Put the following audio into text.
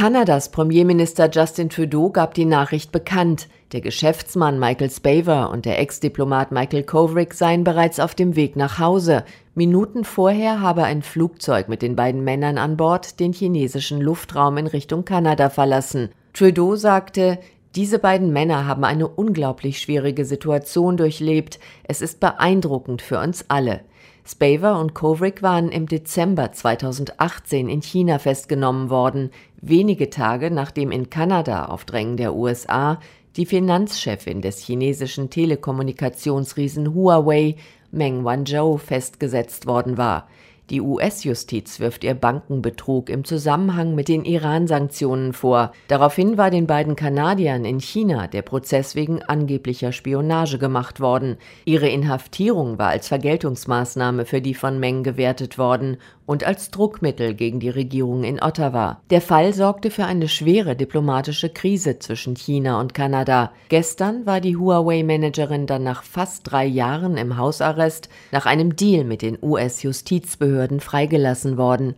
Kanadas Premierminister Justin Trudeau gab die Nachricht bekannt. Der Geschäftsmann Michael Spavor und der Ex-Diplomat Michael Kovrig seien bereits auf dem Weg nach Hause. Minuten vorher habe ein Flugzeug mit den beiden Männern an Bord den chinesischen Luftraum in Richtung Kanada verlassen. Trudeau sagte, diese beiden Männer haben eine unglaublich schwierige Situation durchlebt. Es ist beeindruckend für uns alle. Spavor und Kovrig waren im Dezember 2018 in China festgenommen worden, wenige Tage nachdem in Kanada auf Drängen der USA die Finanzchefin des chinesischen Telekommunikationsriesen Huawei, Meng Wanzhou, festgesetzt worden war. Die US-Justiz wirft ihr Bankenbetrug im Zusammenhang mit den Iran-Sanktionen vor. Daraufhin war den beiden Kanadiern in China der Prozess wegen angeblicher Spionage gemacht worden. Ihre Inhaftierung war als Vergeltungsmaßnahme für die von Meng gewertet worden und als Druckmittel gegen die Regierung in Ottawa. Der Fall sorgte für eine schwere diplomatische Krise zwischen China und Kanada. Gestern war die Huawei-Managerin dann nach fast drei Jahren im Hausarrest nach einem Deal mit den US-Justizbehörden freigelassen worden.